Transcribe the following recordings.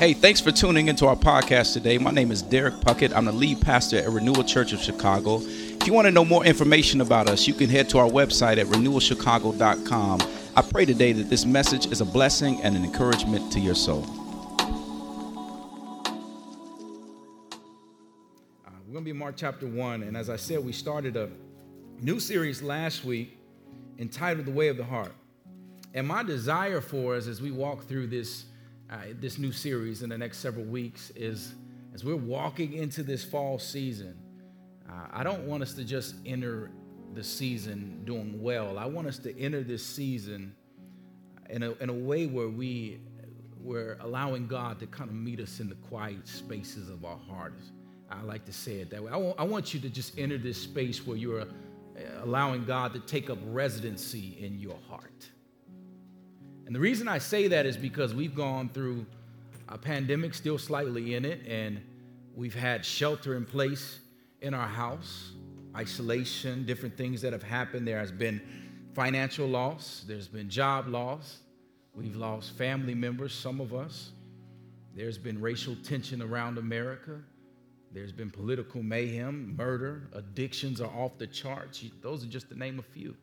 Hey, thanks for tuning into our podcast today. My name is Derek Puckett. I'm the lead pastor at Renewal Church of Chicago. If you want to know more information about us, you can head to our website at renewalchicago.com. I pray today that this message is a blessing and an encouragement to your soul. Uh, we're going to be in Mark chapter 1. And as I said, we started a new series last week entitled The Way of the Heart. And my desire for us as we walk through this uh, this new series in the next several weeks is as we're walking into this fall season, uh, I don't want us to just enter the season doing well. I want us to enter this season in a, in a way where we, we're allowing God to kind of meet us in the quiet spaces of our hearts. I like to say it that way. I want, I want you to just enter this space where you're uh, allowing God to take up residency in your heart. And the reason I say that is because we've gone through a pandemic, still slightly in it, and we've had shelter in place in our house, isolation, different things that have happened. There has been financial loss, there's been job loss, we've lost family members, some of us. There's been racial tension around America. There's been political mayhem, murder, addictions are off the charts. Those are just to name a few.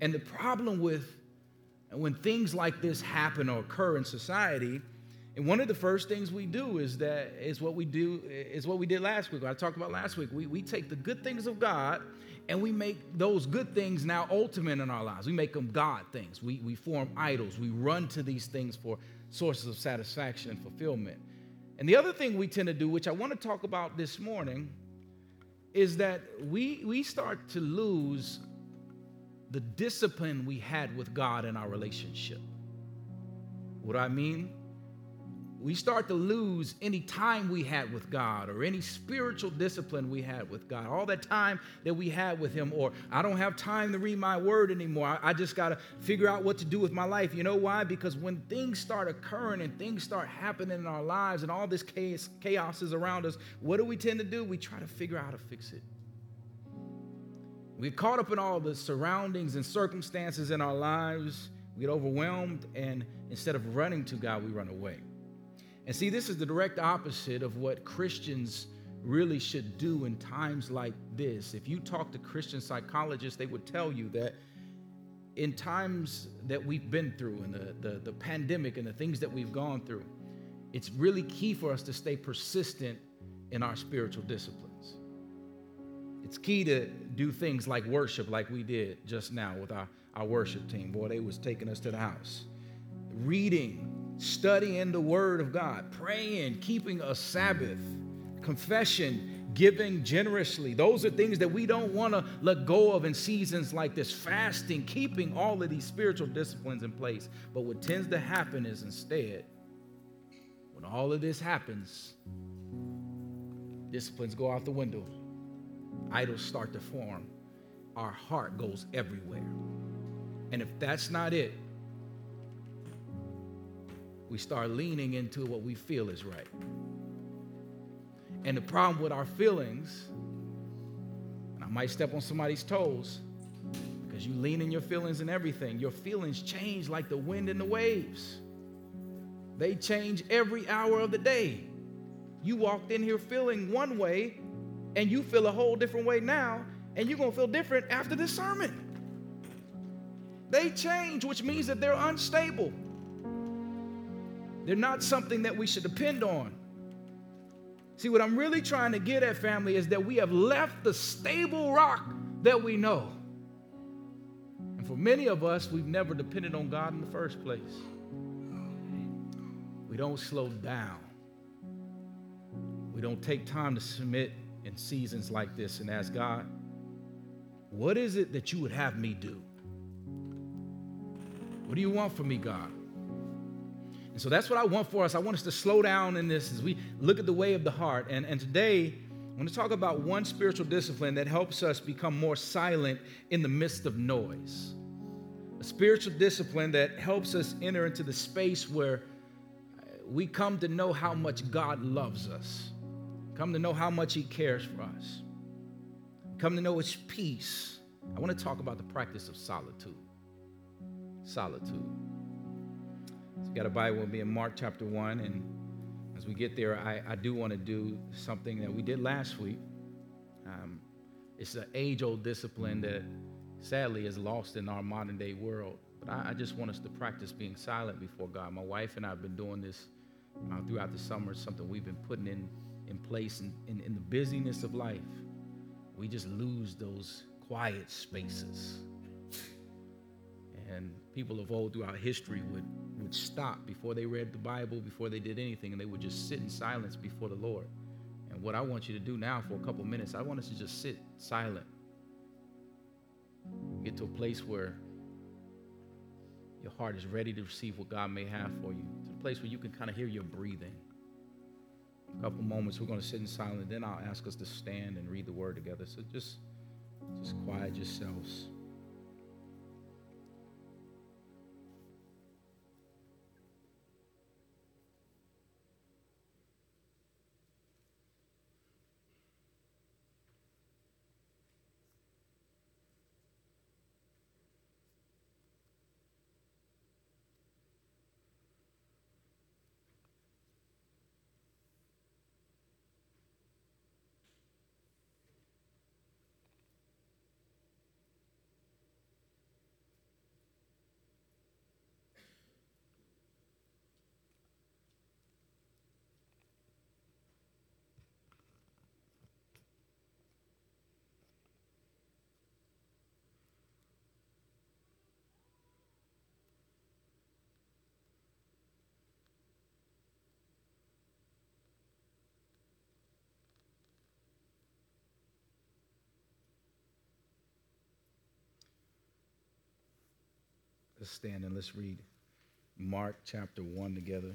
And the problem with and when things like this happen or occur in society, and one of the first things we do is that is what we do is what we did last week. I talked about last week. We, we take the good things of God and we make those good things now ultimate in our lives. We make them God things. We, we form idols. We run to these things for sources of satisfaction and fulfillment. And the other thing we tend to do, which I want to talk about this morning, is that we, we start to lose the discipline we had with God in our relationship. What I mean? We start to lose any time we had with God or any spiritual discipline we had with God, all that time that we had with Him, or I don't have time to read my word anymore. I, I just got to figure out what to do with my life. You know why? Because when things start occurring and things start happening in our lives and all this chaos, chaos is around us, what do we tend to do? We try to figure out how to fix it. We get caught up in all the surroundings and circumstances in our lives. We get overwhelmed, and instead of running to God, we run away. And see, this is the direct opposite of what Christians really should do in times like this. If you talk to Christian psychologists, they would tell you that in times that we've been through and the, the, the pandemic and the things that we've gone through, it's really key for us to stay persistent in our spiritual discipline. It's key to do things like worship, like we did just now with our, our worship team. Boy, they was taking us to the house. Reading, studying the Word of God, praying, keeping a Sabbath, confession, giving generously. Those are things that we don't want to let go of in seasons like this. Fasting, keeping all of these spiritual disciplines in place. But what tends to happen is instead, when all of this happens, disciplines go out the window idols start to form, our heart goes everywhere. And if that's not it, we start leaning into what we feel is right. And the problem with our feelings, and I might step on somebody's toes, because you lean in your feelings and everything. Your feelings change like the wind and the waves. They change every hour of the day. You walked in here feeling one way, and you feel a whole different way now, and you're going to feel different after this sermon. They change, which means that they're unstable. They're not something that we should depend on. See, what I'm really trying to get at, family, is that we have left the stable rock that we know. And for many of us, we've never depended on God in the first place. We don't slow down. We don't take time to submit in seasons like this and ask God, what is it that you would have me do? What do you want from me, God? And so that's what I want for us. I want us to slow down in this as we look at the way of the heart. And, and today, I want to talk about one spiritual discipline that helps us become more silent in the midst of noise. A spiritual discipline that helps us enter into the space where we come to know how much God loves us Come to know how much He cares for us. Come to know His peace. I want to talk about the practice of solitude. Solitude. So you got a Bible with me in Mark chapter 1, and as we get there, I, I do want to do something that we did last week. Um, it's an age old discipline that sadly is lost in our modern day world. But I, I, just want us to practice being silent before God. My wife and I have been doing this uh, throughout the summer. Something we've been putting in, in place in, in, in the busyness of life. We just lose those quiet spaces. And people of old throughout history would, would stop before they read the Bible, before they did anything, and they would just sit in silence before the Lord. And what I want you to do now for a couple minutes, I want us to just sit silent. Get to a place where your heart is ready to receive what God may have for you, to a place where you can kind of hear your breathing. A couple moments, we're going to sit in silence. Then I'll ask us to stand and read the word together. So just, just quiet yourselves. Let's stand and let's read Mark chapter 1 together.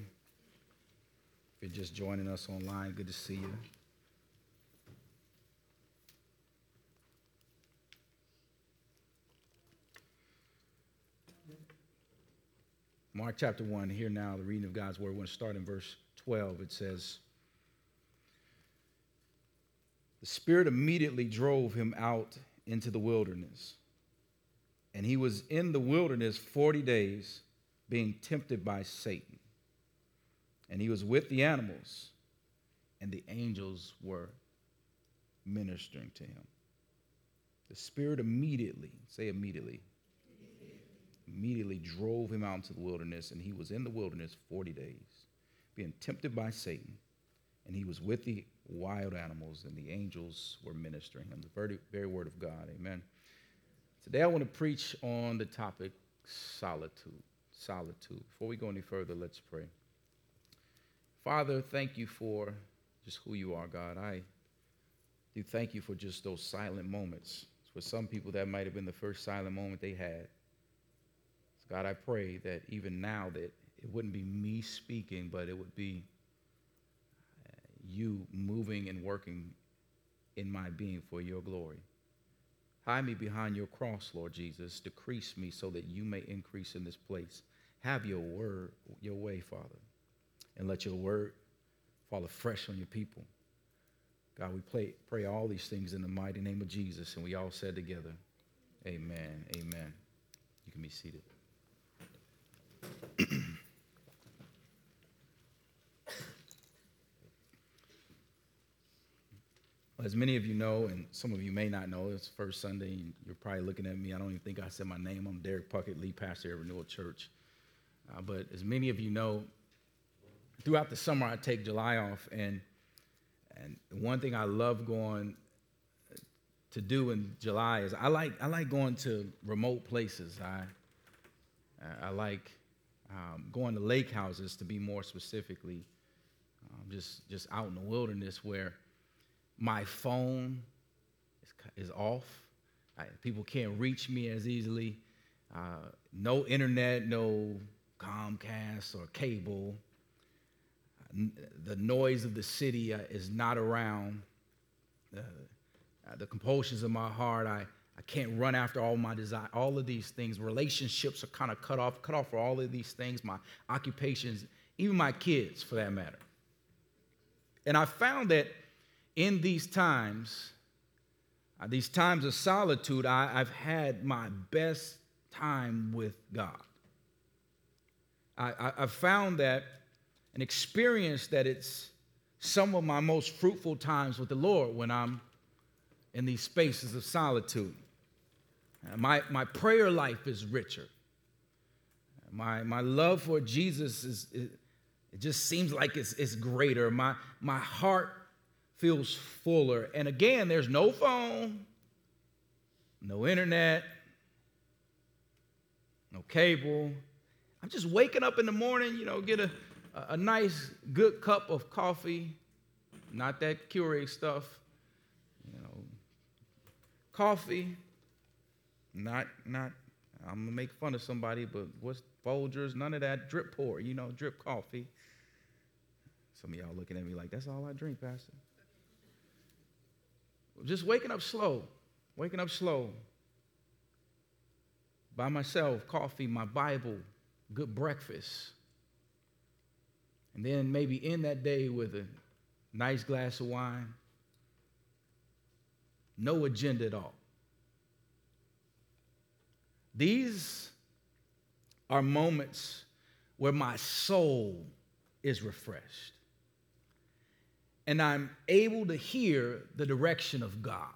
If you're just joining us online, good to see you. Mark chapter 1, here now, the reading of God's word. We're going to start in verse 12. It says, The Spirit immediately drove him out into the wilderness and he was in the wilderness 40 days being tempted by Satan. And he was with the animals, and the angels were ministering to him. The Spirit immediately, say immediately, immediately drove him out into the wilderness, and he was in the wilderness 40 days, being tempted by Satan. And he was with the wild animals, and the angels were ministering him. The very, very word of God. Amen. Today I want to preach on the topic solitude. Solitude. Before we go any further, let's pray. Father, thank you for just who you are, God. I do thank you for just those silent moments. For some people, that might have been the first silent moment they had. So God, I pray that even now that it wouldn't be me speaking, but it would be uh, you moving and working in my being for your glory. Hide me behind your cross, Lord Jesus. Decrease me so that you may increase in this place. Have your word, your way, Father. And let your word fall afresh on your people. God, we pray, pray all these things in the mighty name of Jesus. And we all said together, Amen. Amen. You can be seated. As many of you know, and some of you may not know, it's first Sunday, and you're probably looking at me. I don't even think I said my name. I'm Derek Puckett, lead pastor at Renewal Church. Uh, but as many of you know, throughout the summer, I take July off, and and one thing I love going to do in July is I like I like going to remote places. I I like um, going to lake houses to be more specifically, um, just just out in the wilderness where my phone is, off. I, people can't reach me as easily. Uh, no internet, no Comcast or cable. the noise of the city uh, is not around. Uh, the compulsions of my heart, I, I can't run after all my desire, all of these things. Relationships are kind of cut off, cut off for all of these things, my occupations, even my kids for that matter. And I found that in these times, uh, these times of solitude, I, I've had my best time with God. I, I've found that, and experienced that it's some of my most fruitful times with the Lord when I'm in these spaces of solitude. My, my prayer life is richer. My, my love for Jesus is, it, it just seems like it's, it's greater. My, my heart feels fuller. And again, there's no phone, no internet, no cable. I'm just waking up in the morning, you know, get a, a nice, good cup of coffee, not that Keurig stuff, you know, coffee, not, not, I'm gonna make fun of somebody, but what's Folgers, none of that drip pour, you know, drip coffee. Some of y'all looking at me like, that's all I drink, Pastor. Just waking up slow, waking up slow. By myself, coffee, my Bible, good breakfast. And then maybe end that day with a nice glass of wine. No agenda at all. These are moments where my soul is refreshed and I'm able to hear the direction of God.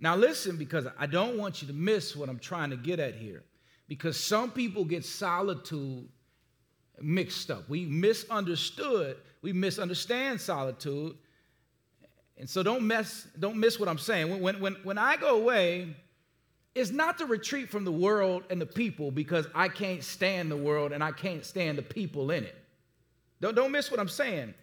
Now, listen, because I don't want you to miss what I'm trying to get at here. Because some people get solitude mixed up. We misunderstood, we misunderstand solitude. And so don't mess, don't miss what I'm saying. When, when, when I go away, it's not to retreat from the world and the people because I can't stand the world and I can't stand the people in it. Don't, don't miss what I'm saying.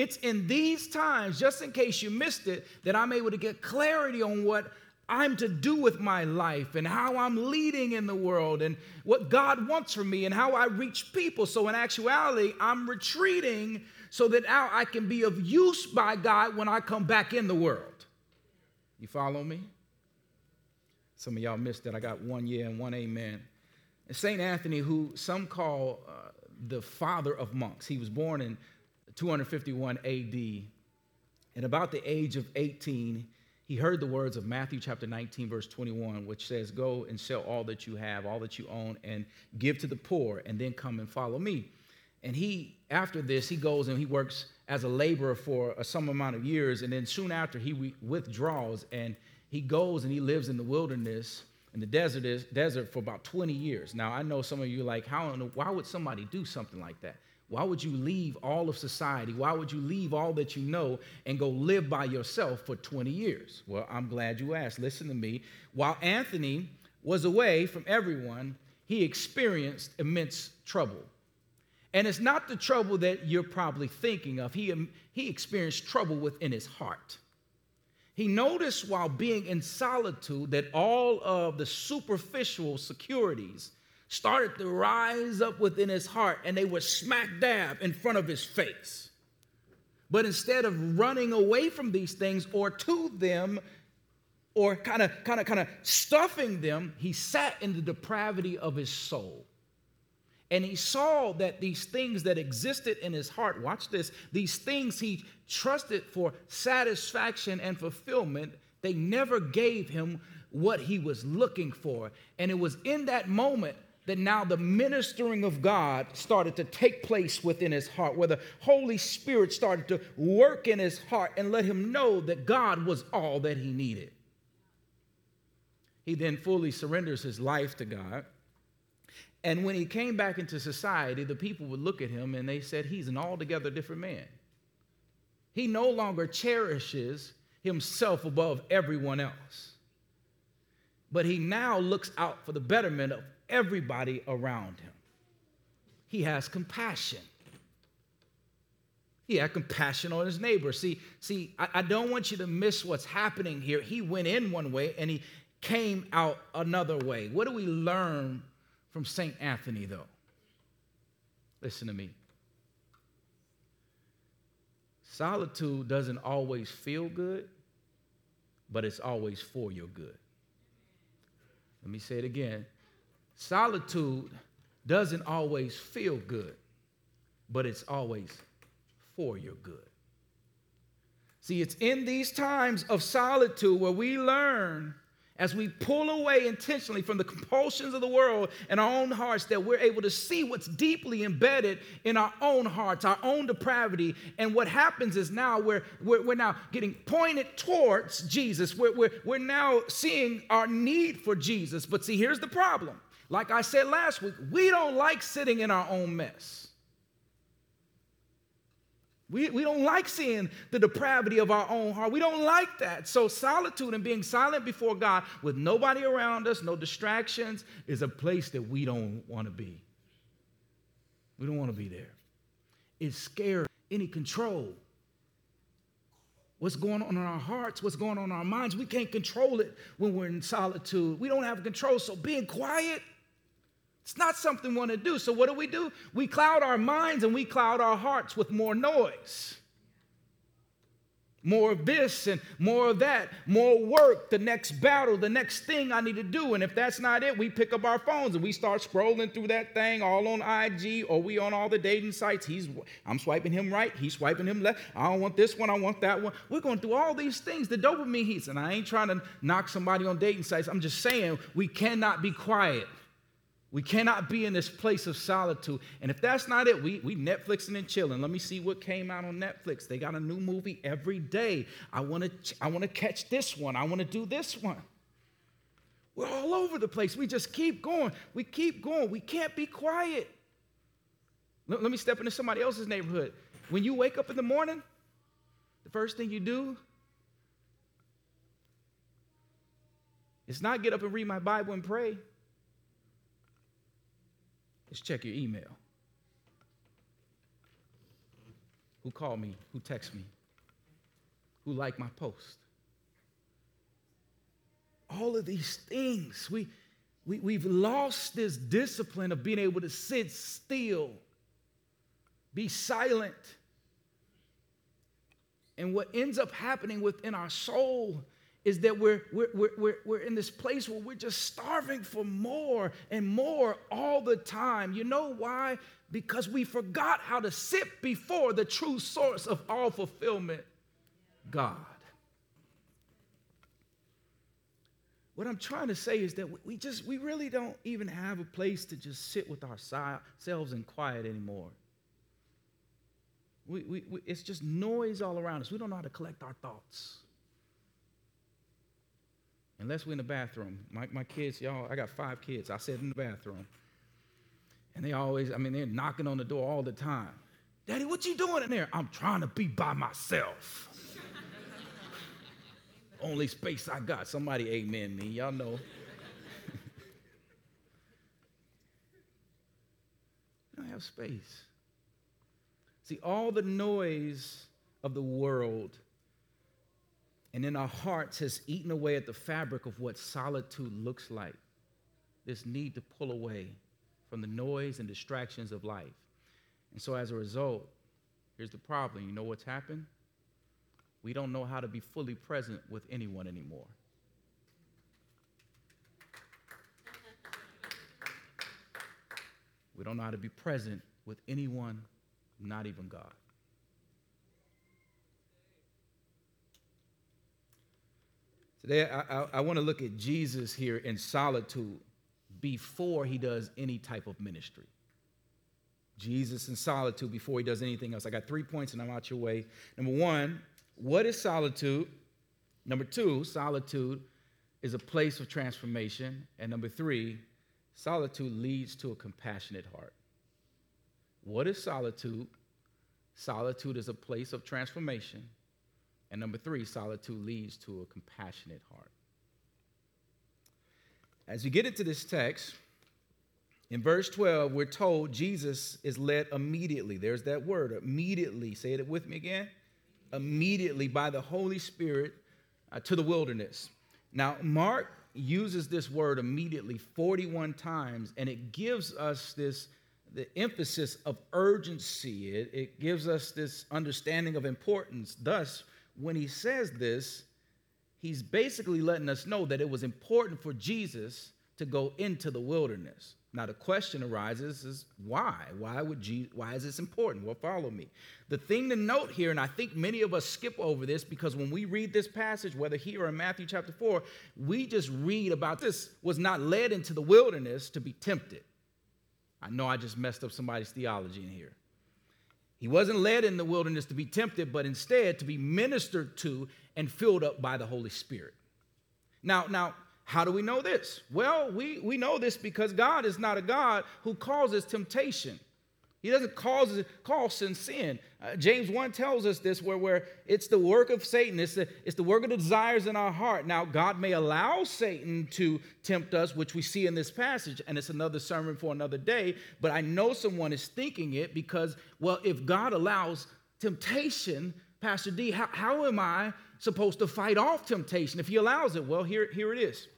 It's in these times, just in case you missed it, that I'm able to get clarity on what I'm to do with my life and how I'm leading in the world and what God wants from me and how I reach people. So, in actuality, I'm retreating so that now I can be of use by God when I come back in the world. You follow me? Some of y'all missed it. I got one yeah and one amen. St. Anthony, who some call uh, the father of monks, he was born in 251 AD. And about the age of 18, he heard the words of Matthew chapter 19, verse 21, which says, Go and sell all that you have, all that you own, and give to the poor, and then come and follow me. And he, after this, he goes and he works as a laborer for some amount of years. And then soon after, he withdraws and he goes and he lives in the wilderness in the desert is desert for about 20 years. Now I know some of you like, how why would somebody do something like that? Why would you leave all of society? Why would you leave all that you know and go live by yourself for 20 years? Well, I'm glad you asked. Listen to me. While Anthony was away from everyone, he experienced immense trouble. And it's not the trouble that you're probably thinking of. He, um, he experienced trouble within his heart. He noticed while being in solitude that all of the superficial securities started to rise up within his heart and they were smack dab in front of his face. But instead of running away from these things or to them or kind of kind of kind of stuffing them, he sat in the depravity of his soul. And he saw that these things that existed in his heart, watch this, these things he trusted for satisfaction and fulfillment, they never gave him what he was looking for. And it was in that moment that now the ministering of God started to take place within his heart, where the Holy Spirit started to work in his heart and let him know that God was all that he needed. He then fully surrenders his life to God. And when he came back into society, the people would look at him and they said, He's an altogether different man. He no longer cherishes himself above everyone else, but he now looks out for the betterment of everybody around him. He has compassion. He had compassion on his neighbor. See, see, I, I don't want you to miss what's happening here. He went in one way and he came out another way. What do we learn from St. Anthony, though? Listen to me. Solitude doesn't always feel good, but it's always for your good. Let me say it again. Solitude doesn't always feel good, but it's always for your good. See, it's in these times of solitude where we learn as we pull away intentionally from the compulsions of the world and our own hearts, that we're able to see what's deeply embedded in our own hearts, our own depravity. And what happens is now we're, we're, we're now getting pointed towards Jesus. We're, we're, we're now seeing our need for Jesus. But see, here's the problem. Like I said last week, we don't like sitting in our own mess. We, we don't like seeing the depravity of our own heart. We don't like that. So, solitude and being silent before God with nobody around us, no distractions, is a place that we don't want to be. We don't want to be there. It's scary, any control. What's going on in our hearts, what's going on in our minds, we can't control it when we're in solitude. We don't have control. So, being quiet it's not something we want to do. So, what do we do? We cloud our minds and we cloud our hearts with more noise. More of this and more of that, more work, the next battle, the next thing I need to do. And if that's not it, we pick up our phones and we start scrolling through that thing all on IG or we on all the dating sites. He's I'm swiping him right, he's swiping him left. I don't want this one, I want that one. We're going through all these things. The dopamine hits, and I ain't trying to knock somebody on dating sites. I'm just saying we cannot be quiet. We cannot be in this place of solitude. And if that's not it, we, we Netflixing and chilling. Let me see what came out on Netflix. They got a new movie every day. I want to I want to catch this one. I want to do this one. We're all over the place. We just keep going. We keep going. We can't be quiet. Let, let me step into somebody else's neighborhood. When you wake up in the morning, the first thing you do is not get up and read my Bible and pray is check your email. Who called me? Who texted me? Who liked my post? All of these things, we, we, we've lost this discipline of being able to sit still, be silent. And what ends up happening within our soul is that we're, we're, we're, we're, in this place where we're just starving for more and more all the time. You know why? Because we forgot how to sit before the true source of all fulfillment God. What I'm trying to say is that we just, we really don't even have a place to just sit with ourselves in quiet anymore. We, we, we, it's just noise all around us. We don't know how to collect our thoughts unless we're in the bathroom. My, my kids, y'all, I got five kids. I sit in the bathroom. And they always, I mean, they're knocking on the door all the time. Daddy, what you doing in there? I'm trying to be by myself. Only space I got. Somebody amen me. Y'all know. I have space. See, all the noise of the world and in our hearts has eaten away at the fabric of what solitude looks like. This need to pull away from the noise and distractions of life. And so, as a result, here's the problem. You know what's happened? We don't know how to be fully present with anyone anymore. We don't know how to be present with anyone, not even God. Today, I, I, I want to look at Jesus here in solitude before he does any type of ministry. Jesus in solitude before he does anything else. I got three points and I'm out your way. Number one, what is solitude? Number two, solitude is a place of transformation. And number three, solitude leads to a compassionate heart. What is solitude? Solitude is a place of transformation. And number three, solitude leads to a compassionate heart. As we get into this text, in verse 12, we're told Jesus is led immediately. There's that word, immediately. Say it with me again. Immediately by the Holy Spirit uh, to the wilderness. Now, Mark uses this word immediately 41 times, and it gives us this the emphasis of urgency. It, it gives us this understanding of importance. Thus, when he says this, he's basically letting us know that it was important for Jesus to go into the wilderness. Now the question arises is why? Why would Jesus, why is this important? Well, follow me. The thing to note here, and I think many of us skip over this because when we read this passage, whether here or in Matthew chapter 4, we just read about this was not led into the wilderness to be tempted. I know I just messed up somebody's theology in here. He wasn't led in the wilderness to be tempted, but instead to be ministered to and filled up by the Holy Spirit. Now, now, how do we know this? Well, we, we know this because God is not a God who causes temptation. He doesn't cause, cause sin sin. Uh, James 1 tells us this, where, where it's the work of Satan, it's the, it's the work of the desires in our heart. Now, God may allow Satan to tempt us, which we see in this passage, and it's another sermon for another day, but I know someone is thinking it because, well, if God allows temptation, Pastor D, how, how am I supposed to fight off temptation if he allows it? Well, here, here it is.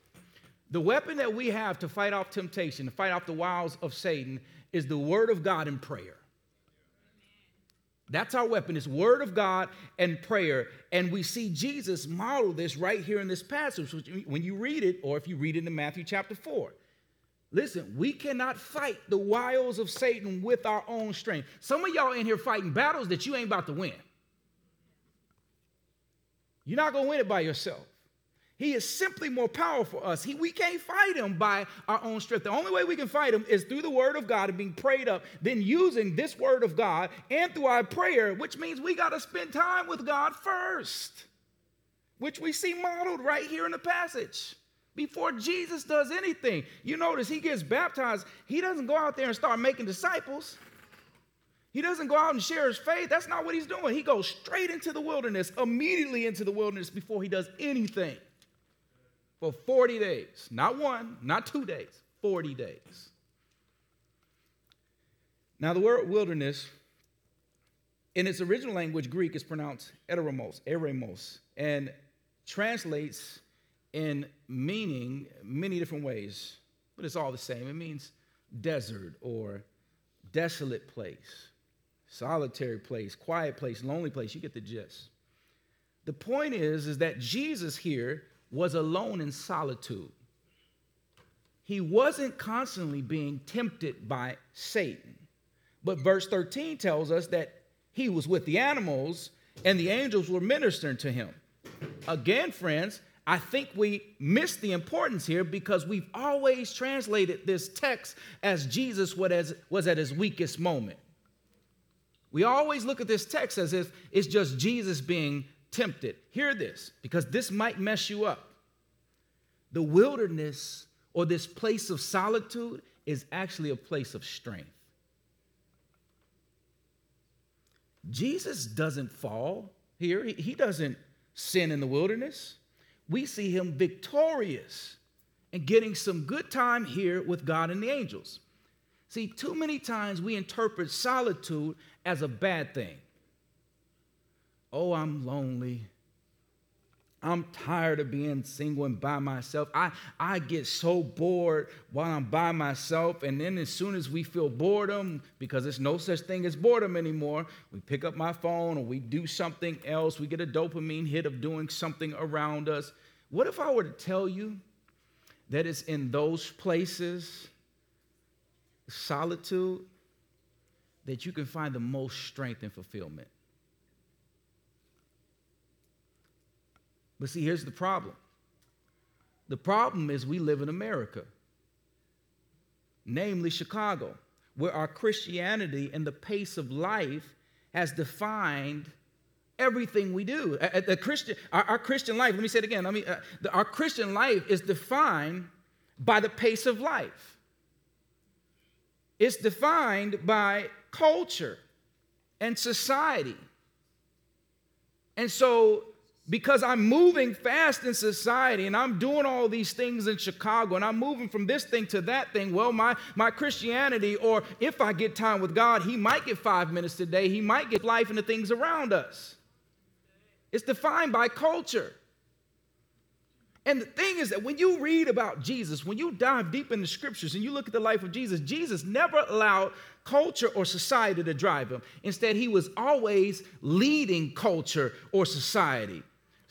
The weapon that we have to fight off temptation, to fight off the wiles of Satan, is the word of God and prayer. That's our weapon, it's word of God and prayer. And we see Jesus model this right here in this passage. When you read it, or if you read it in Matthew chapter 4. Listen, we cannot fight the wiles of Satan with our own strength. Some of y'all in here fighting battles that you ain't about to win. You're not going to win it by yourself. He is simply more powerful for us. He, we can't fight him by our own strength. The only way we can fight him is through the word of God and being prayed up, then using this word of God and through our prayer, which means we got to spend time with God first, which we see modeled right here in the passage. Before Jesus does anything, you notice he gets baptized. He doesn't go out there and start making disciples. He doesn't go out and share his faith. That's not what he's doing. He goes straight into the wilderness, immediately into the wilderness before he does anything. For 40 days. Not one, not two days, 40 days. Now, the word wilderness, in its original language, Greek, is pronounced eremos, eremos, and translates in meaning many different ways, but it's all the same. It means desert or desolate place solitary place, quiet place, lonely place. You get the gist. The point is, is that Jesus here was alone in solitude. He wasn't constantly being tempted by Satan. But verse 13 tells us that he was with the animals and the angels were ministering to him. Again, friends, I think we miss the importance here because we've always translated this text as Jesus was at his weakest moment. We always look at this text as if it's just Jesus being tempted. Hear this, because this might mess you up. The wilderness or this place of solitude is actually a place of strength. Jesus doesn't fall here, he doesn't sin in the wilderness. We see him victorious and getting some good time here with God and the angels. See, too many times we interpret solitude as a bad thing. Oh, I'm lonely. I'm tired of being single and by myself. I, I get so bored while I'm by myself. And then, as soon as we feel boredom, because there's no such thing as boredom anymore, we pick up my phone or we do something else. We get a dopamine hit of doing something around us. What if I were to tell you that it's in those places solitude that you can find the most strength and fulfillment. But see, here's the problem the problem is we live in America, namely Chicago, where our Christianity and the pace of life has defined everything we do. Christian, our, our, Christian life, let me say it again. I mean, uh, the, our Christian life is defined by the pace of life. It's defined by culture and society. And so, because I'm moving fast in society and I'm doing all these things in Chicago and I'm moving from this thing to that thing, well, my, my Christianity, or if I get time with God, He might get five minutes today, He might get life in the things around us. It's defined by culture. And the thing is that when you read about Jesus, when you dive deep in the scriptures and you look at the life of Jesus, Jesus never allowed culture or society to drive him. Instead, he was always leading culture or society.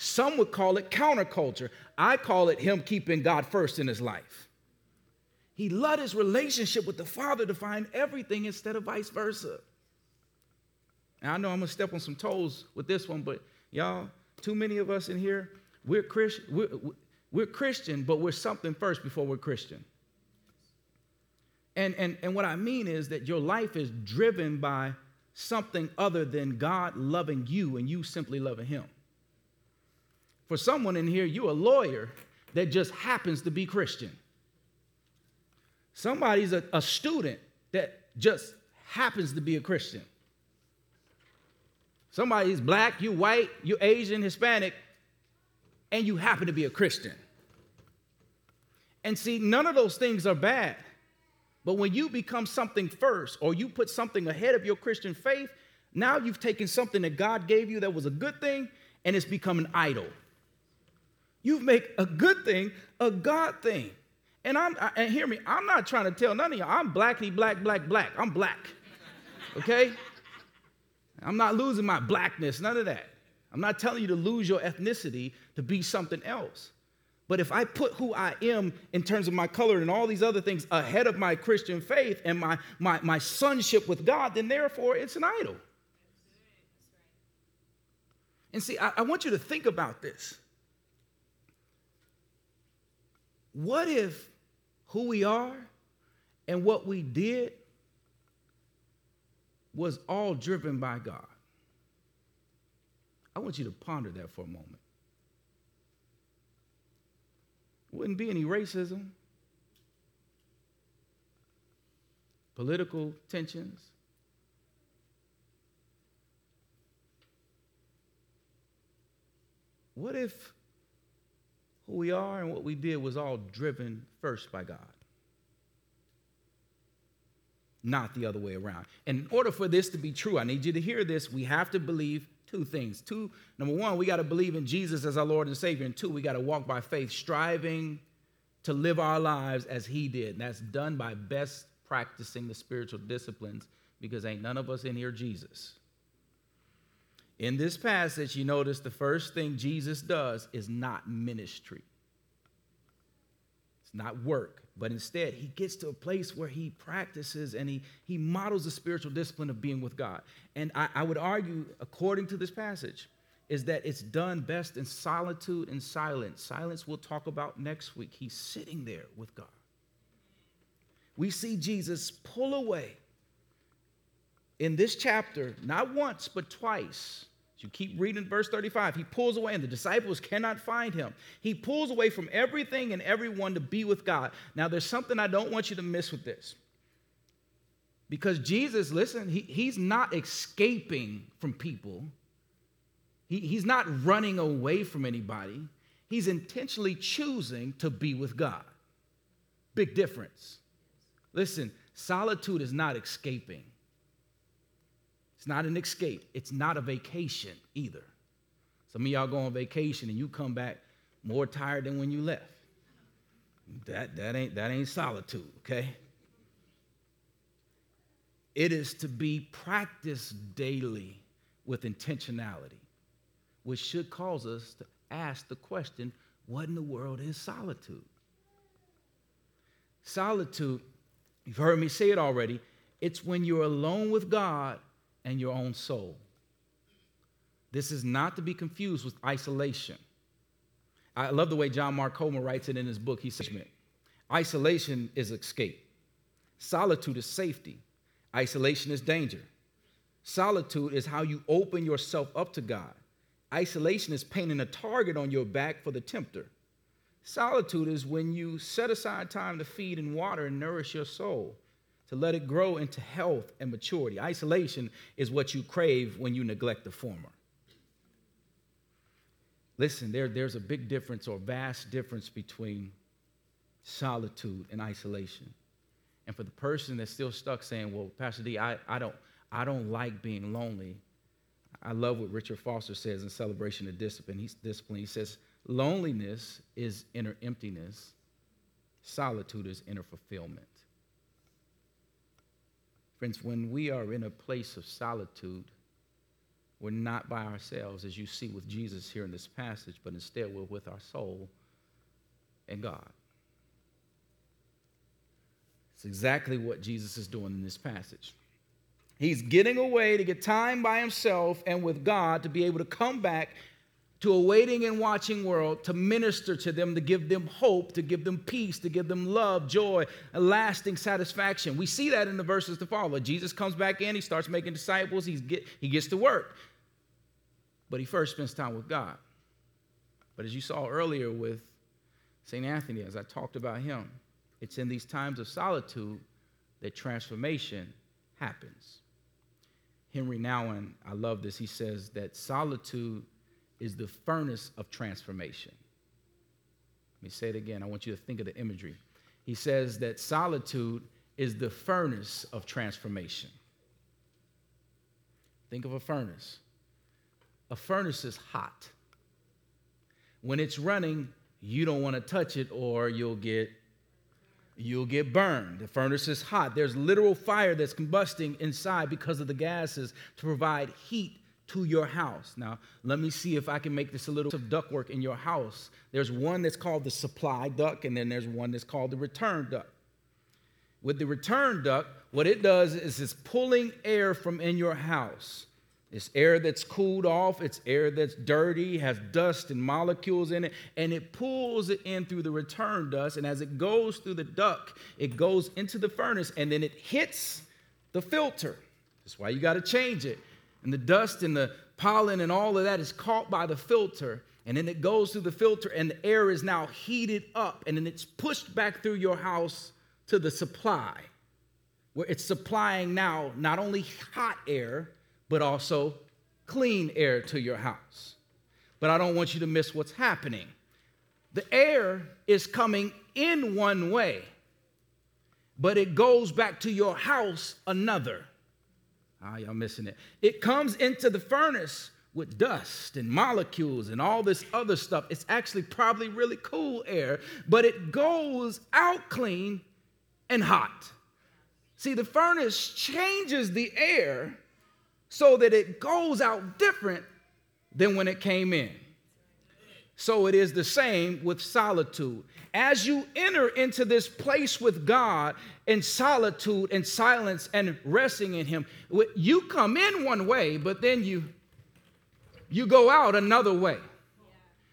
Some would call it counterculture. I call it him keeping God first in his life. He let his relationship with the Father define everything instead of vice versa. And I know I'm gonna step on some toes with this one, but y'all, too many of us in here, we're Christian, we're, we're Christian, but we're something first before we're Christian. And, and, and what I mean is that your life is driven by something other than God loving you and you simply loving Him. For someone in here, you're a lawyer that just happens to be Christian. Somebody's a, a student that just happens to be a Christian. Somebody's black, you white, you Asian, Hispanic, and you happen to be a Christian. And see, none of those things are bad. But when you become something first, or you put something ahead of your Christian faith, now you've taken something that God gave you that was a good thing, and it's become an idol. You've made a good thing a God thing. And I'm and hear me, I'm not trying to tell none of y'all, I'm blackity black, black, black. I'm black. Okay? I'm not losing my blackness, none of that. I'm not telling you to lose your ethnicity to be something else. But if I put who I am in terms of my color and all these other things ahead of my Christian faith and my, my, my sonship with God, then therefore it's an idol. And see, I, I want you to think about this. What if who we are and what we did was all driven by God? I want you to ponder that for a moment. Wouldn't be any racism, political tensions. What if who we are and what we did was all driven first by God? Not the other way around. And in order for this to be true, I need you to hear this. We have to believe two things. Two, number one, we got to believe in Jesus as our Lord and Savior. And two, we got to walk by faith, striving to live our lives as He did. And that's done by best practicing the spiritual disciplines because ain't none of us in here Jesus. In this passage, you notice the first thing Jesus does is not ministry. It's not work, but instead he gets to a place where he practices and he, he models the spiritual discipline of being with God. And I, I would argue, according to this passage, is that it's done best in solitude and silence. Silence we'll talk about next week. He's sitting there with God. We see Jesus pull away in this chapter, not once, but twice you keep reading verse 35. He pulls away, and the disciples cannot find him. He pulls away from everything and everyone to be with God. Now, there's something I don't want you to miss with this. Because Jesus, listen, he, he's not escaping from people, he, he's not running away from anybody. He's intentionally choosing to be with God. Big difference. Listen, solitude is not escaping. It's not an escape. It's not a vacation either. Some of y'all go on vacation and you come back more tired than when you left. That, that, ain't, that ain't solitude, okay? It is to be practiced daily with intentionality, which should cause us to ask the question what in the world is solitude? Solitude, you've heard me say it already, it's when you're alone with God and your own soul. This is not to be confused with isolation. I love the way John Mark Comer writes it in his book. He says, Isolation is escape, solitude is safety, isolation is danger. Solitude is how you open yourself up to God. Isolation is painting a target on your back for the tempter. Solitude is when you set aside time to feed and water and nourish your soul to let it grow into health and maturity. Isolation is what you crave when you neglect the former. Listen, there, there's a big difference or vast difference between solitude and isolation. And for the person that's still stuck saying, well, Pastor D, I, I, don't, I don't like being lonely, I love what Richard Foster says in Celebration of Discipline. He's discipline. He says, loneliness is inner emptiness, solitude is inner fulfillment. Friends, when we are in a place of solitude, we're not by ourselves, as you see with Jesus here in this passage, but instead we're with our soul and God. It's exactly what Jesus is doing in this passage. He's getting away to get time by himself and with God to be able to come back to a waiting and watching world to minister to them, to give them hope, to give them peace, to give them love, joy, and lasting satisfaction. We see that in the verses to follow. Jesus comes back in, he starts making disciples, he's get, he gets to work. But he first spends time with God. But as you saw earlier with St. Anthony, as I talked about him, it's in these times of solitude that transformation happens. Henri Nouwen, I love this, he says that solitude is the furnace of transformation. Let me say it again. I want you to think of the imagery. He says that solitude is the furnace of transformation. Think of a furnace. A furnace is hot. When it's running, you don't want to touch it or you'll get you'll get burned. The furnace is hot. There's literal fire that's combusting inside because of the gases to provide heat to your house. Now, let me see if I can make this a little of ductwork in your house. There's one that's called the supply duct, and then there's one that's called the return duct. With the return duct, what it does is it's pulling air from in your house. It's air that's cooled off, it's air that's dirty, has dust and molecules in it, and it pulls it in through the return dust. And as it goes through the duct, it goes into the furnace and then it hits the filter. That's why you got to change it. And the dust and the pollen and all of that is caught by the filter. And then it goes through the filter, and the air is now heated up, and then it's pushed back through your house to the supply, where it's supplying now not only hot air, but also clean air to your house. But I don't want you to miss what's happening. The air is coming in one way, but it goes back to your house another. Ah, y'all missing it. It comes into the furnace with dust and molecules and all this other stuff. It's actually probably really cool air, but it goes out clean and hot. See, the furnace changes the air so that it goes out different than when it came in. So it is the same with solitude. As you enter into this place with God in solitude and silence and resting in Him, you come in one way, but then you you go out another way.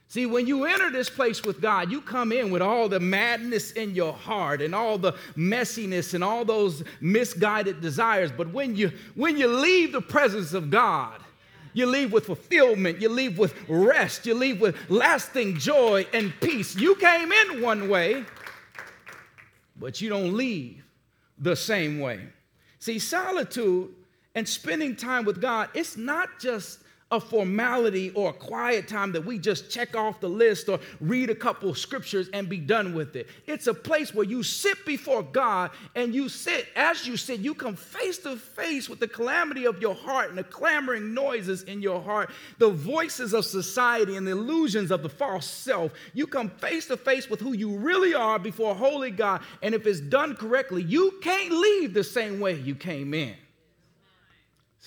See, when you enter this place with God, you come in with all the madness in your heart and all the messiness and all those misguided desires. But when you when you leave the presence of God, you leave with fulfillment, you leave with rest, you leave with lasting joy and peace. You came in one way, but you don't leave the same way. See, solitude and spending time with God, it's not just a formality or a quiet time that we just check off the list or read a couple scriptures and be done with it. It's a place where you sit before God and you sit, as you sit, you come face to face with the calamity of your heart and the clamoring noises in your heart, the voices of society and the illusions of the false self. You come face to face with who you really are before holy God. And if it's done correctly, you can't leave the same way you came in.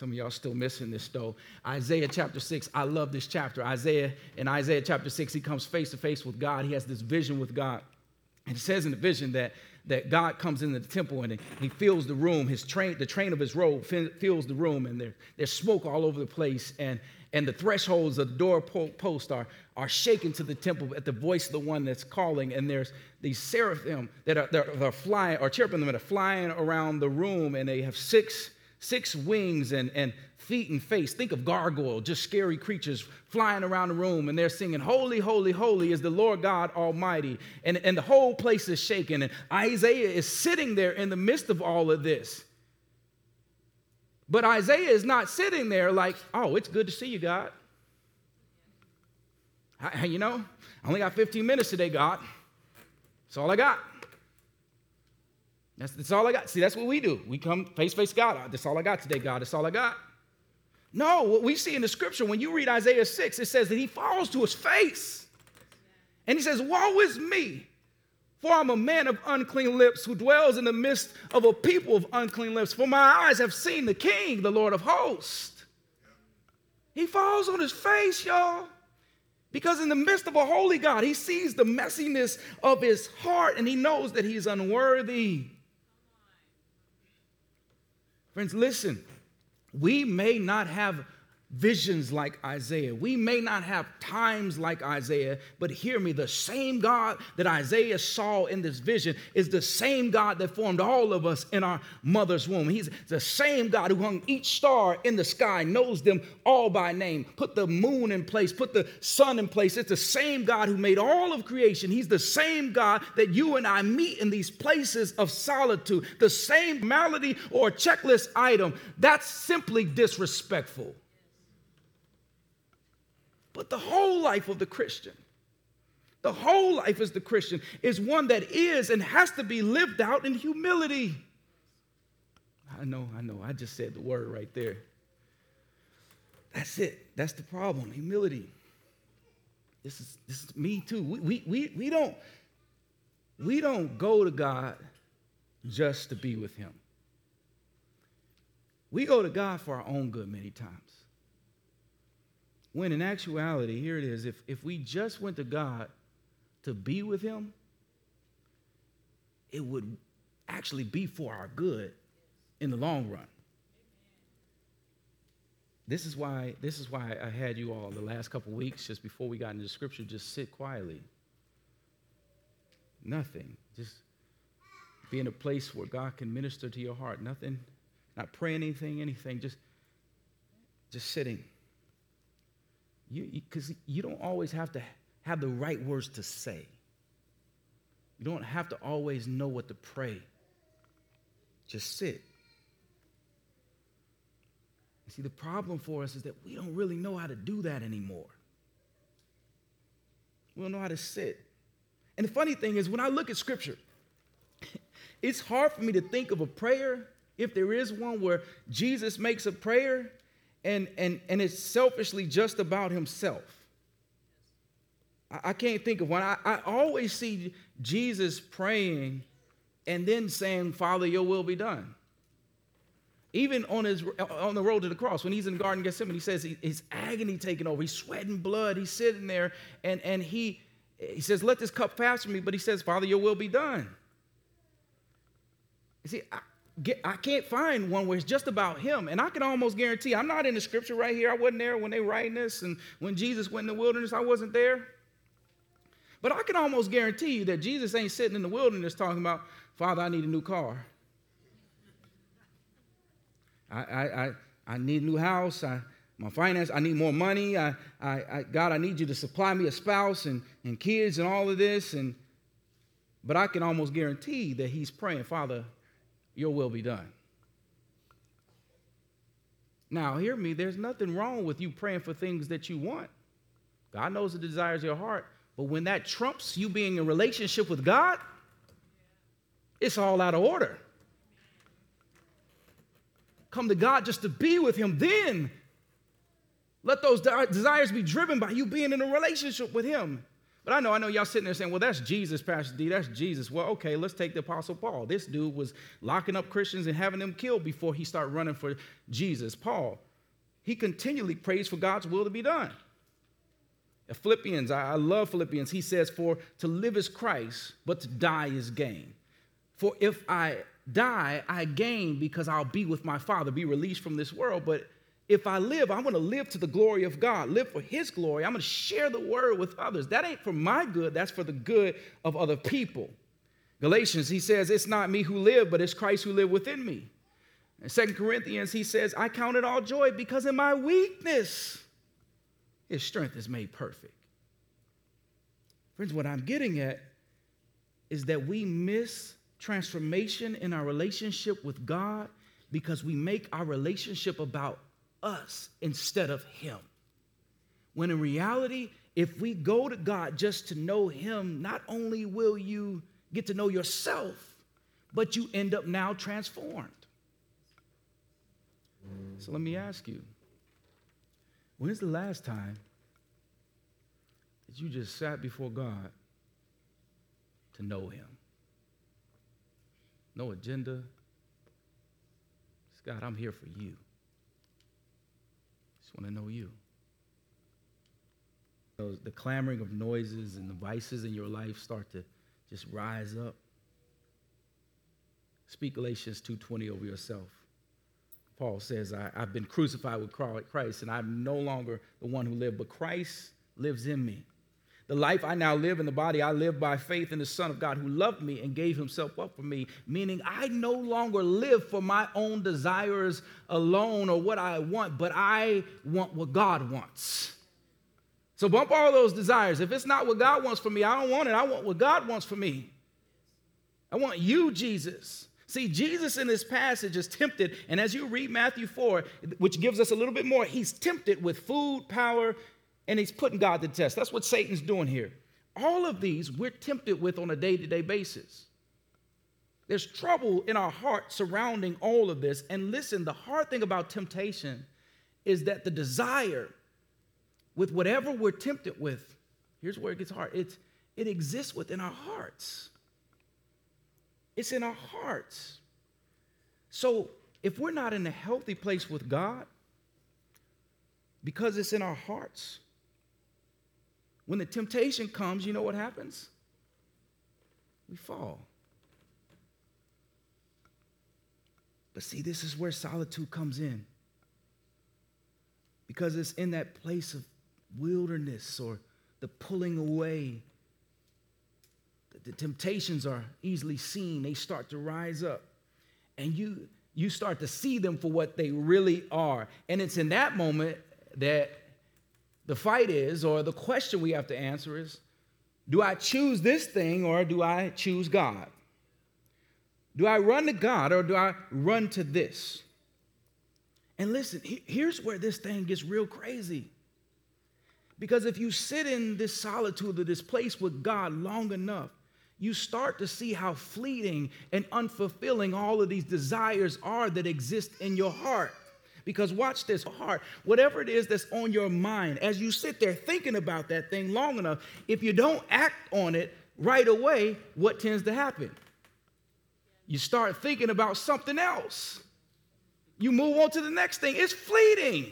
Some of y'all still missing this though. Isaiah chapter 6, I love this chapter. Isaiah, in Isaiah chapter 6, he comes face to face with God. He has this vision with God. And it says in the vision that, that God comes into the temple and he fills the room. His train, the train of his robe fills the room, and there, there's smoke all over the place. And, and the thresholds of the doorpost are, are shaken to the temple at the voice of the one that's calling. And there's these seraphim that are, that are flying, or cherubim that are flying around the room, and they have six six wings and, and feet and face. Think of gargoyle, just scary creatures flying around the room, and they're singing, Holy, holy, holy is the Lord God Almighty. And, and the whole place is shaking. And Isaiah is sitting there in the midst of all of this. But Isaiah is not sitting there like, oh, it's good to see you, God. I, you know, I only got 15 minutes today, God. That's all I got. That's, that's all I got. See, that's what we do. We come face face God. Ah, that's all I got today, God. That's all I got. No, what we see in the scripture, when you read Isaiah 6, it says that he falls to his face. And he says, Woe is me, for I'm a man of unclean lips who dwells in the midst of a people of unclean lips. For my eyes have seen the King, the Lord of hosts. He falls on his face, y'all. Because in the midst of a holy God, he sees the messiness of his heart and he knows that he's unworthy. Friends, listen, we may not have visions like Isaiah. We may not have times like Isaiah, but hear me the same God that Isaiah saw in this vision is the same God that formed all of us in our mother's womb. He's the same God who hung each star in the sky, knows them all by name, put the moon in place, put the sun in place. It's the same God who made all of creation. He's the same God that you and I meet in these places of solitude. The same malady or checklist item. That's simply disrespectful. But the whole life of the Christian, the whole life as the Christian is one that is and has to be lived out in humility. I know, I know, I just said the word right there. That's it. That's the problem humility. This is, this is me too. We, we, we, we, don't, we don't go to God just to be with Him. We go to God for our own good many times. When in actuality, here it is if, if we just went to God to be with Him, it would actually be for our good in the long run. This is why this is why I had you all the last couple weeks just before we got into scripture just sit quietly. Nothing. Just be in a place where God can minister to your heart. Nothing, not praying anything, anything, just just sitting because you, you, you don't always have to have the right words to say. You don't have to always know what to pray. Just sit. You see, the problem for us is that we don't really know how to do that anymore. We don't know how to sit. And the funny thing is, when I look at scripture, it's hard for me to think of a prayer, if there is one, where Jesus makes a prayer and, and, and it's selfishly just about himself. I, can't think of one. I, I always see Jesus praying and then saying, Father, your will be done. Even on, his, on the road to the cross, when he's in the Garden of Gethsemane, he says he, his agony taking over. He's sweating blood. He's sitting there, and, and he, he says, Let this cup pass from me. But he says, Father, your will be done. You see, I, get, I can't find one where it's just about him. And I can almost guarantee, I'm not in the scripture right here. I wasn't there when they writing this, and when Jesus went in the wilderness, I wasn't there. But I can almost guarantee you that Jesus ain't sitting in the wilderness talking about, Father, I need a new car. I, I, I, I need a new house. I, my finance, I need more money. I, I, I, God, I need you to supply me a spouse and, and kids and all of this. And, but I can almost guarantee that he's praying, Father, your will be done. Now, hear me, there's nothing wrong with you praying for things that you want. God knows the desires of your heart. But when that trumps you being in relationship with God, it's all out of order. Come to God just to be with Him, then let those desires be driven by you being in a relationship with Him. But I know, I know y'all sitting there saying, well, that's Jesus, Pastor D. That's Jesus. Well, okay, let's take the Apostle Paul. This dude was locking up Christians and having them killed before he started running for Jesus. Paul, he continually prays for God's will to be done. Philippians, I love Philippians. He says, For to live is Christ, but to die is gain. For if I die, I gain because I'll be with my Father, be released from this world. But if I live, I want to live to the glory of God, live for His glory. I'm going to share the word with others. That ain't for my good, that's for the good of other people. Galatians, he says, It's not me who live, but it's Christ who live within me. In Second Corinthians, he says, I count it all joy because in my weakness, his strength is made perfect. Friends, what I'm getting at is that we miss transformation in our relationship with God because we make our relationship about us instead of Him. When in reality, if we go to God just to know Him, not only will you get to know yourself, but you end up now transformed. So let me ask you when's the last time that you just sat before God to know Him? No agenda. God, I'm here for you just want to know you. the clamoring of noises and the vices in your life start to just rise up. Speak Galatians 2:20 over yourself. Paul says, I, have been crucified with Christ, and I'm no longer the one who lives, but Christ lives in me. The life I now live in the body, I live by faith in the Son of God who loved me and gave himself up for me, meaning I no longer live for my own desires alone or what I want, but I want what God wants. So bump all those desires. If it's not what God wants for me, I don't want it. I want what God wants for me. I want you, Jesus. See, Jesus in this passage is tempted, and as you read Matthew 4, which gives us a little bit more, he's tempted with food, power, and he's putting God to test. That's what Satan's doing here. All of these we're tempted with on a day to day basis. There's trouble in our heart surrounding all of this. And listen, the hard thing about temptation is that the desire with whatever we're tempted with, here's where it gets hard. It's, it exists within our hearts. It's in our hearts. So if we're not in a healthy place with God, because it's in our hearts, when the temptation comes, you know what happens? We fall. But see, this is where solitude comes in. Because it's in that place of wilderness or the pulling away the temptations are easily seen they start to rise up and you you start to see them for what they really are and it's in that moment that the fight is or the question we have to answer is do i choose this thing or do i choose god? Do i run to god or do i run to this? And listen here's where this thing gets real crazy. Because if you sit in this solitude or this place with God long enough, you start to see how fleeting and unfulfilling all of these desires are that exist in your heart. Because watch this heart, whatever it is that's on your mind, as you sit there thinking about that thing long enough, if you don't act on it right away, what tends to happen? You start thinking about something else. You move on to the next thing. It's fleeting.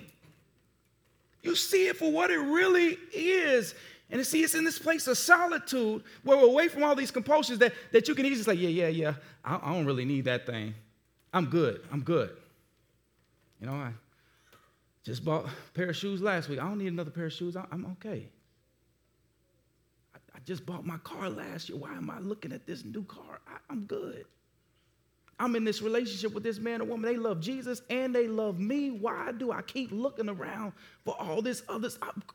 You see it for what it really is. And see, it's in this place of solitude where we're away from all these compulsions that, that you can easily say, yeah, yeah, yeah, I, I don't really need that thing. I'm good. I'm good. You know, I just bought a pair of shoes last week. I don't need another pair of shoes. I, am okay. I, just bought my car last year. Why am I looking at this new car? I, I'm good. I'm in this relationship with this man or woman. They love Jesus and they love me. Why do I keep looking around for all this other?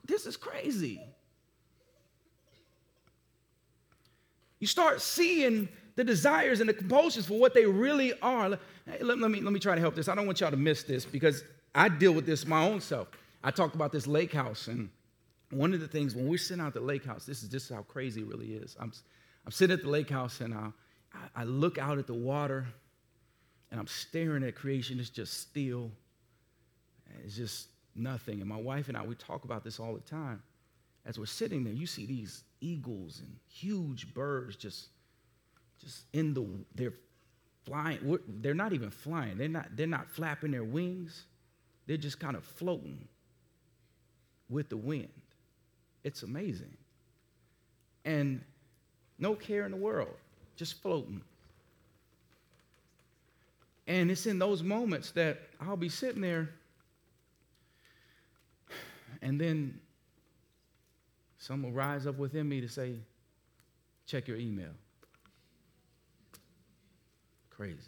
This is crazy. You start seeing the desires and the compulsions for what they really are. Hey, let, let, me, let me try to help this. I don't want y'all to miss this because I deal with this my own self. I talked about this lake house, and one of the things when we're sitting out at the lake house, this is just how crazy it really is. I'm, I'm sitting at the lake house and I, I look out at the water and I'm staring at creation. It's just still, it's just nothing. And my wife and I, we talk about this all the time as we're sitting there, you see these eagles and huge birds just, just in the, they're flying. They're not even flying. They're not, they're not flapping their wings. They're just kind of floating with the wind. It's amazing. And no care in the world, just floating. And it's in those moments that I'll be sitting there, and then some will rise up within me to say, check your email. Crazy.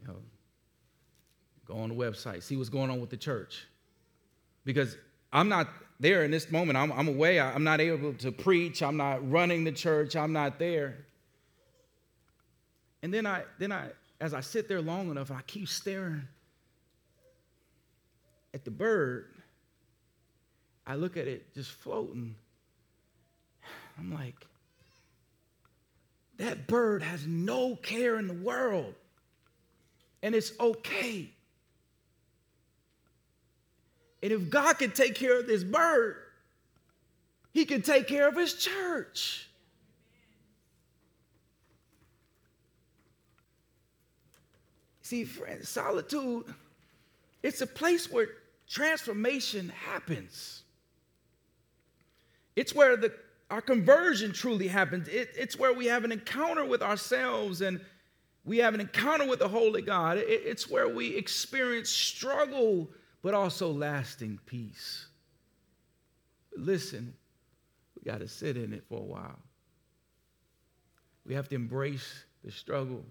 You know, go on the website, see what's going on with the church. Because I'm not there in this moment. I'm, I'm away. I'm not able to preach. I'm not running the church. I'm not there. And then I, then I, as I sit there long enough, and I keep staring at the bird, I look at it just floating. I'm like, that bird has no care in the world. And it's okay. And if God can take care of this bird, he can take care of his church. See, friends, solitude, it's a place where transformation happens. It's where the, our conversion truly happens. It, it's where we have an encounter with ourselves and, we have an encounter with the Holy God. It's where we experience struggle, but also lasting peace. Listen, we got to sit in it for a while. We have to embrace the struggle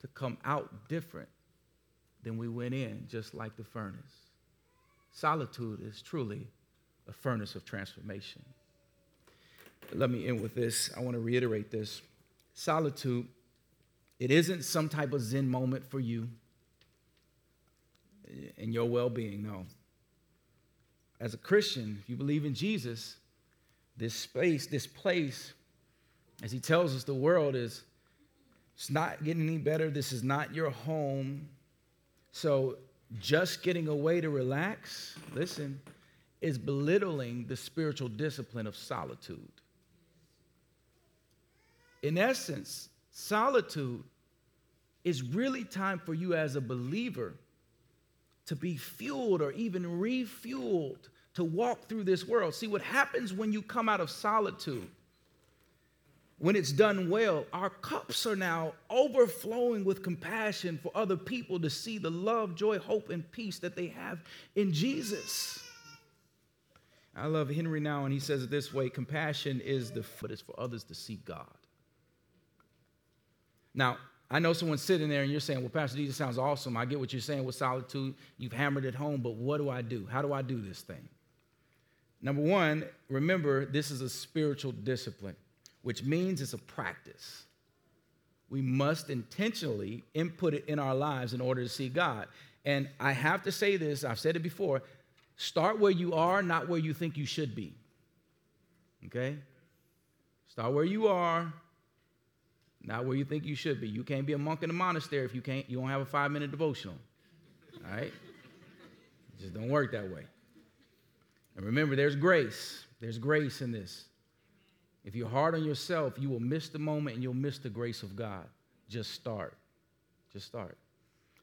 to come out different than we went in, just like the furnace. Solitude is truly a furnace of transformation. Let me end with this. I want to reiterate this. Solitude, it isn't some type of Zen moment for you and your well being, no. As a Christian, if you believe in Jesus, this space, this place, as he tells us the world is it's not getting any better. This is not your home. So just getting away to relax, listen, is belittling the spiritual discipline of solitude. In essence, solitude is really time for you as a believer to be fueled or even refueled to walk through this world. See, what happens when you come out of solitude, when it's done well, our cups are now overflowing with compassion for other people to see the love, joy, hope, and peace that they have in Jesus. I love Henri Nouwen, and he says it this way compassion is the foot is for others to see God. Now, I know someone's sitting there and you're saying, Well, Pastor D, this sounds awesome. I get what you're saying with solitude. You've hammered it home, but what do I do? How do I do this thing? Number one, remember this is a spiritual discipline, which means it's a practice. We must intentionally input it in our lives in order to see God. And I have to say this, I've said it before start where you are, not where you think you should be. Okay? Start where you are, not where you think you should be. You can't be a monk in a monastery if you can't, you don't have a five minute devotional. All right? It just don't work that way. And remember, there's grace. There's grace in this. If you're hard on yourself, you will miss the moment and you'll miss the grace of God. Just start. Just start.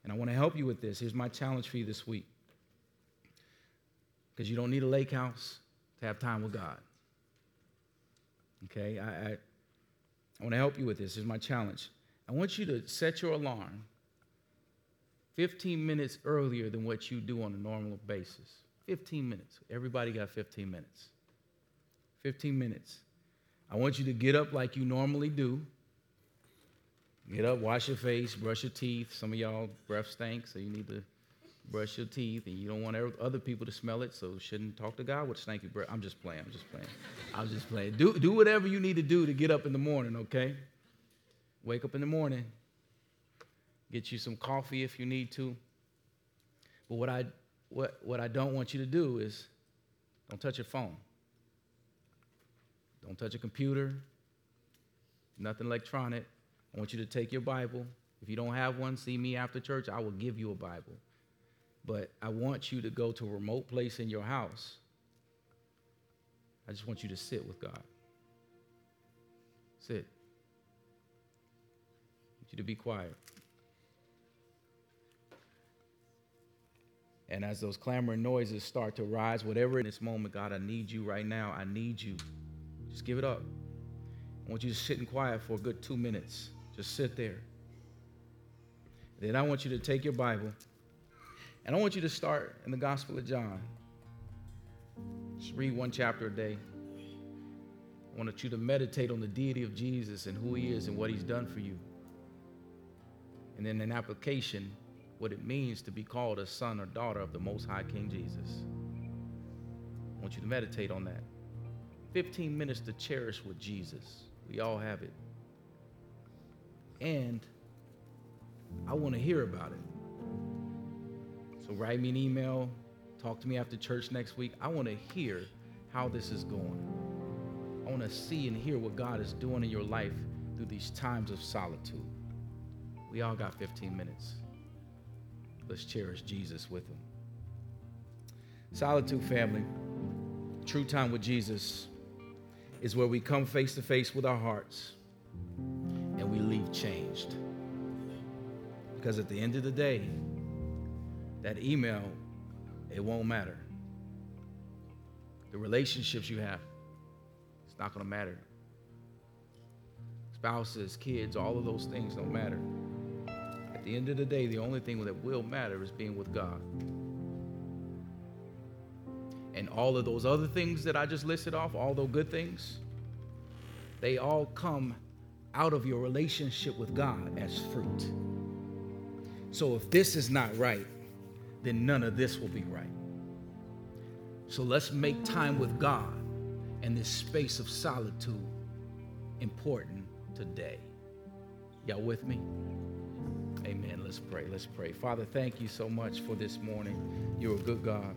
And I want to help you with this. Here's my challenge for you this week. Because you don't need a lake house to have time with God. Okay? I, I, I want to help you with this. This is my challenge. I want you to set your alarm 15 minutes earlier than what you do on a normal basis. 15 minutes. Everybody got 15 minutes. 15 minutes. I want you to get up like you normally do. Get up, wash your face, brush your teeth. Some of y'all breath stinks, so you need to brush your teeth, and you don't want other people to smell it, so shouldn't talk to God with stanky breath. I'm just playing. I'm just playing. I'm just playing. Do, do whatever you need to do to get up in the morning, okay? Wake up in the morning. Get you some coffee if you need to. But what I what, what I don't want you to do is don't touch your phone. Don't touch a computer, nothing electronic. I want you to take your Bible. If you don't have one, see me after church. I will give you a Bible. But I want you to go to a remote place in your house. I just want you to sit with God. Sit. I want you to be quiet. And as those clamoring noises start to rise, whatever in this moment, God, I need you right now. I need you. Just give it up. I want you to sit in quiet for a good two minutes. Just sit there. Then I want you to take your Bible and I want you to start in the Gospel of John. Just read one chapter a day. I want you to meditate on the deity of Jesus and who he is and what he's done for you. And then an application, what it means to be called a son or daughter of the Most High King Jesus. I want you to meditate on that. 15 minutes to cherish with Jesus. We all have it. And I want to hear about it. So write me an email, talk to me after church next week. I want to hear how this is going. I want to see and hear what God is doing in your life through these times of solitude. We all got 15 minutes. Let's cherish Jesus with him. Solitude family, true time with Jesus is where we come face to face with our hearts and we leave changed. Because at the end of the day, that email, it won't matter. The relationships you have, it's not going to matter. Spouses, kids, all of those things don't matter. At the end of the day, the only thing that will matter is being with God. And all of those other things that I just listed off, all those good things, they all come out of your relationship with God as fruit. So if this is not right, then none of this will be right. So let's make time with God and this space of solitude important today. Y'all with me? Amen. Let's pray. Let's pray. Father, thank you so much for this morning. You're a good God.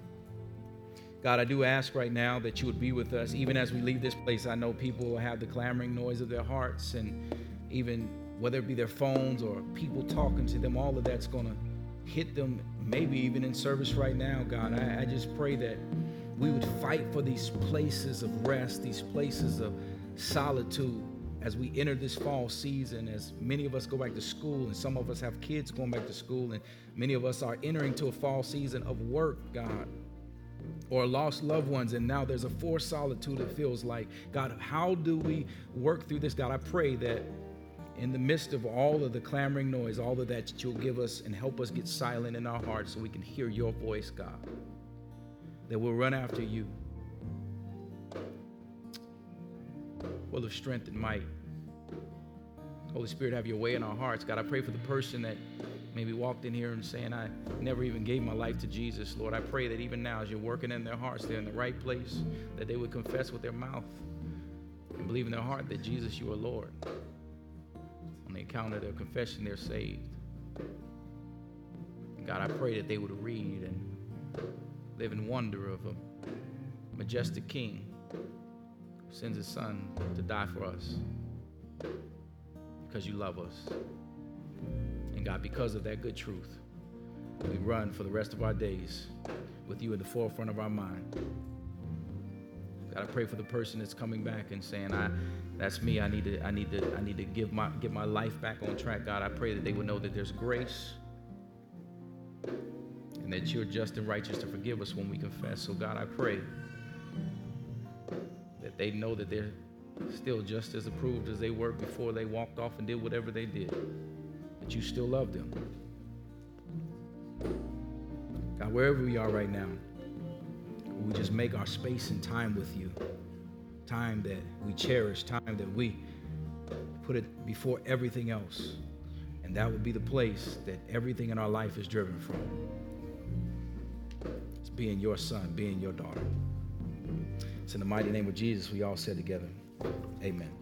God, I do ask right now that you would be with us even as we leave this place. I know people will have the clamoring noise of their hearts, and even whether it be their phones or people talking to them, all of that's going to hit them, maybe even in service right now, God. I, I just pray that we would fight for these places of rest, these places of solitude as we enter this fall season, as many of us go back to school, and some of us have kids going back to school, and many of us are entering to a fall season of work, God or lost loved ones, and now there's a forced solitude, it feels like. God, how do we work through this? God, I pray that in the midst of all of the clamoring noise, all of that, that you'll give us and help us get silent in our hearts so we can hear your voice, God. That we'll run after you. Full of strength and might. Holy Spirit, have your way in our hearts. God, I pray for the person that maybe walked in here and saying, I never even gave my life to Jesus. Lord, I pray that even now, as you're working in their hearts, they're in the right place, that they would confess with their mouth and believe in their heart that Jesus, you are Lord. Of their confession, they're saved. God, I pray that they would read and live in wonder of a majestic King who sends his Son to die for us because you love us. And God, because of that good truth, we run for the rest of our days with you in the forefront of our mind. God, I pray for the person that's coming back and saying, I that's me. I need to, I need to, I need to give my get my life back on track. God, I pray that they would know that there's grace and that you're just and righteous to forgive us when we confess. So God, I pray that they know that they're still just as approved as they were before they walked off and did whatever they did that you still love them. God, wherever we are right now, we just make our space and time with you, time that we cherish, time that we put it before everything else. And that would be the place that everything in our life is driven from. It's being your son, being your daughter. It's in the mighty name of Jesus we all said together, Amen.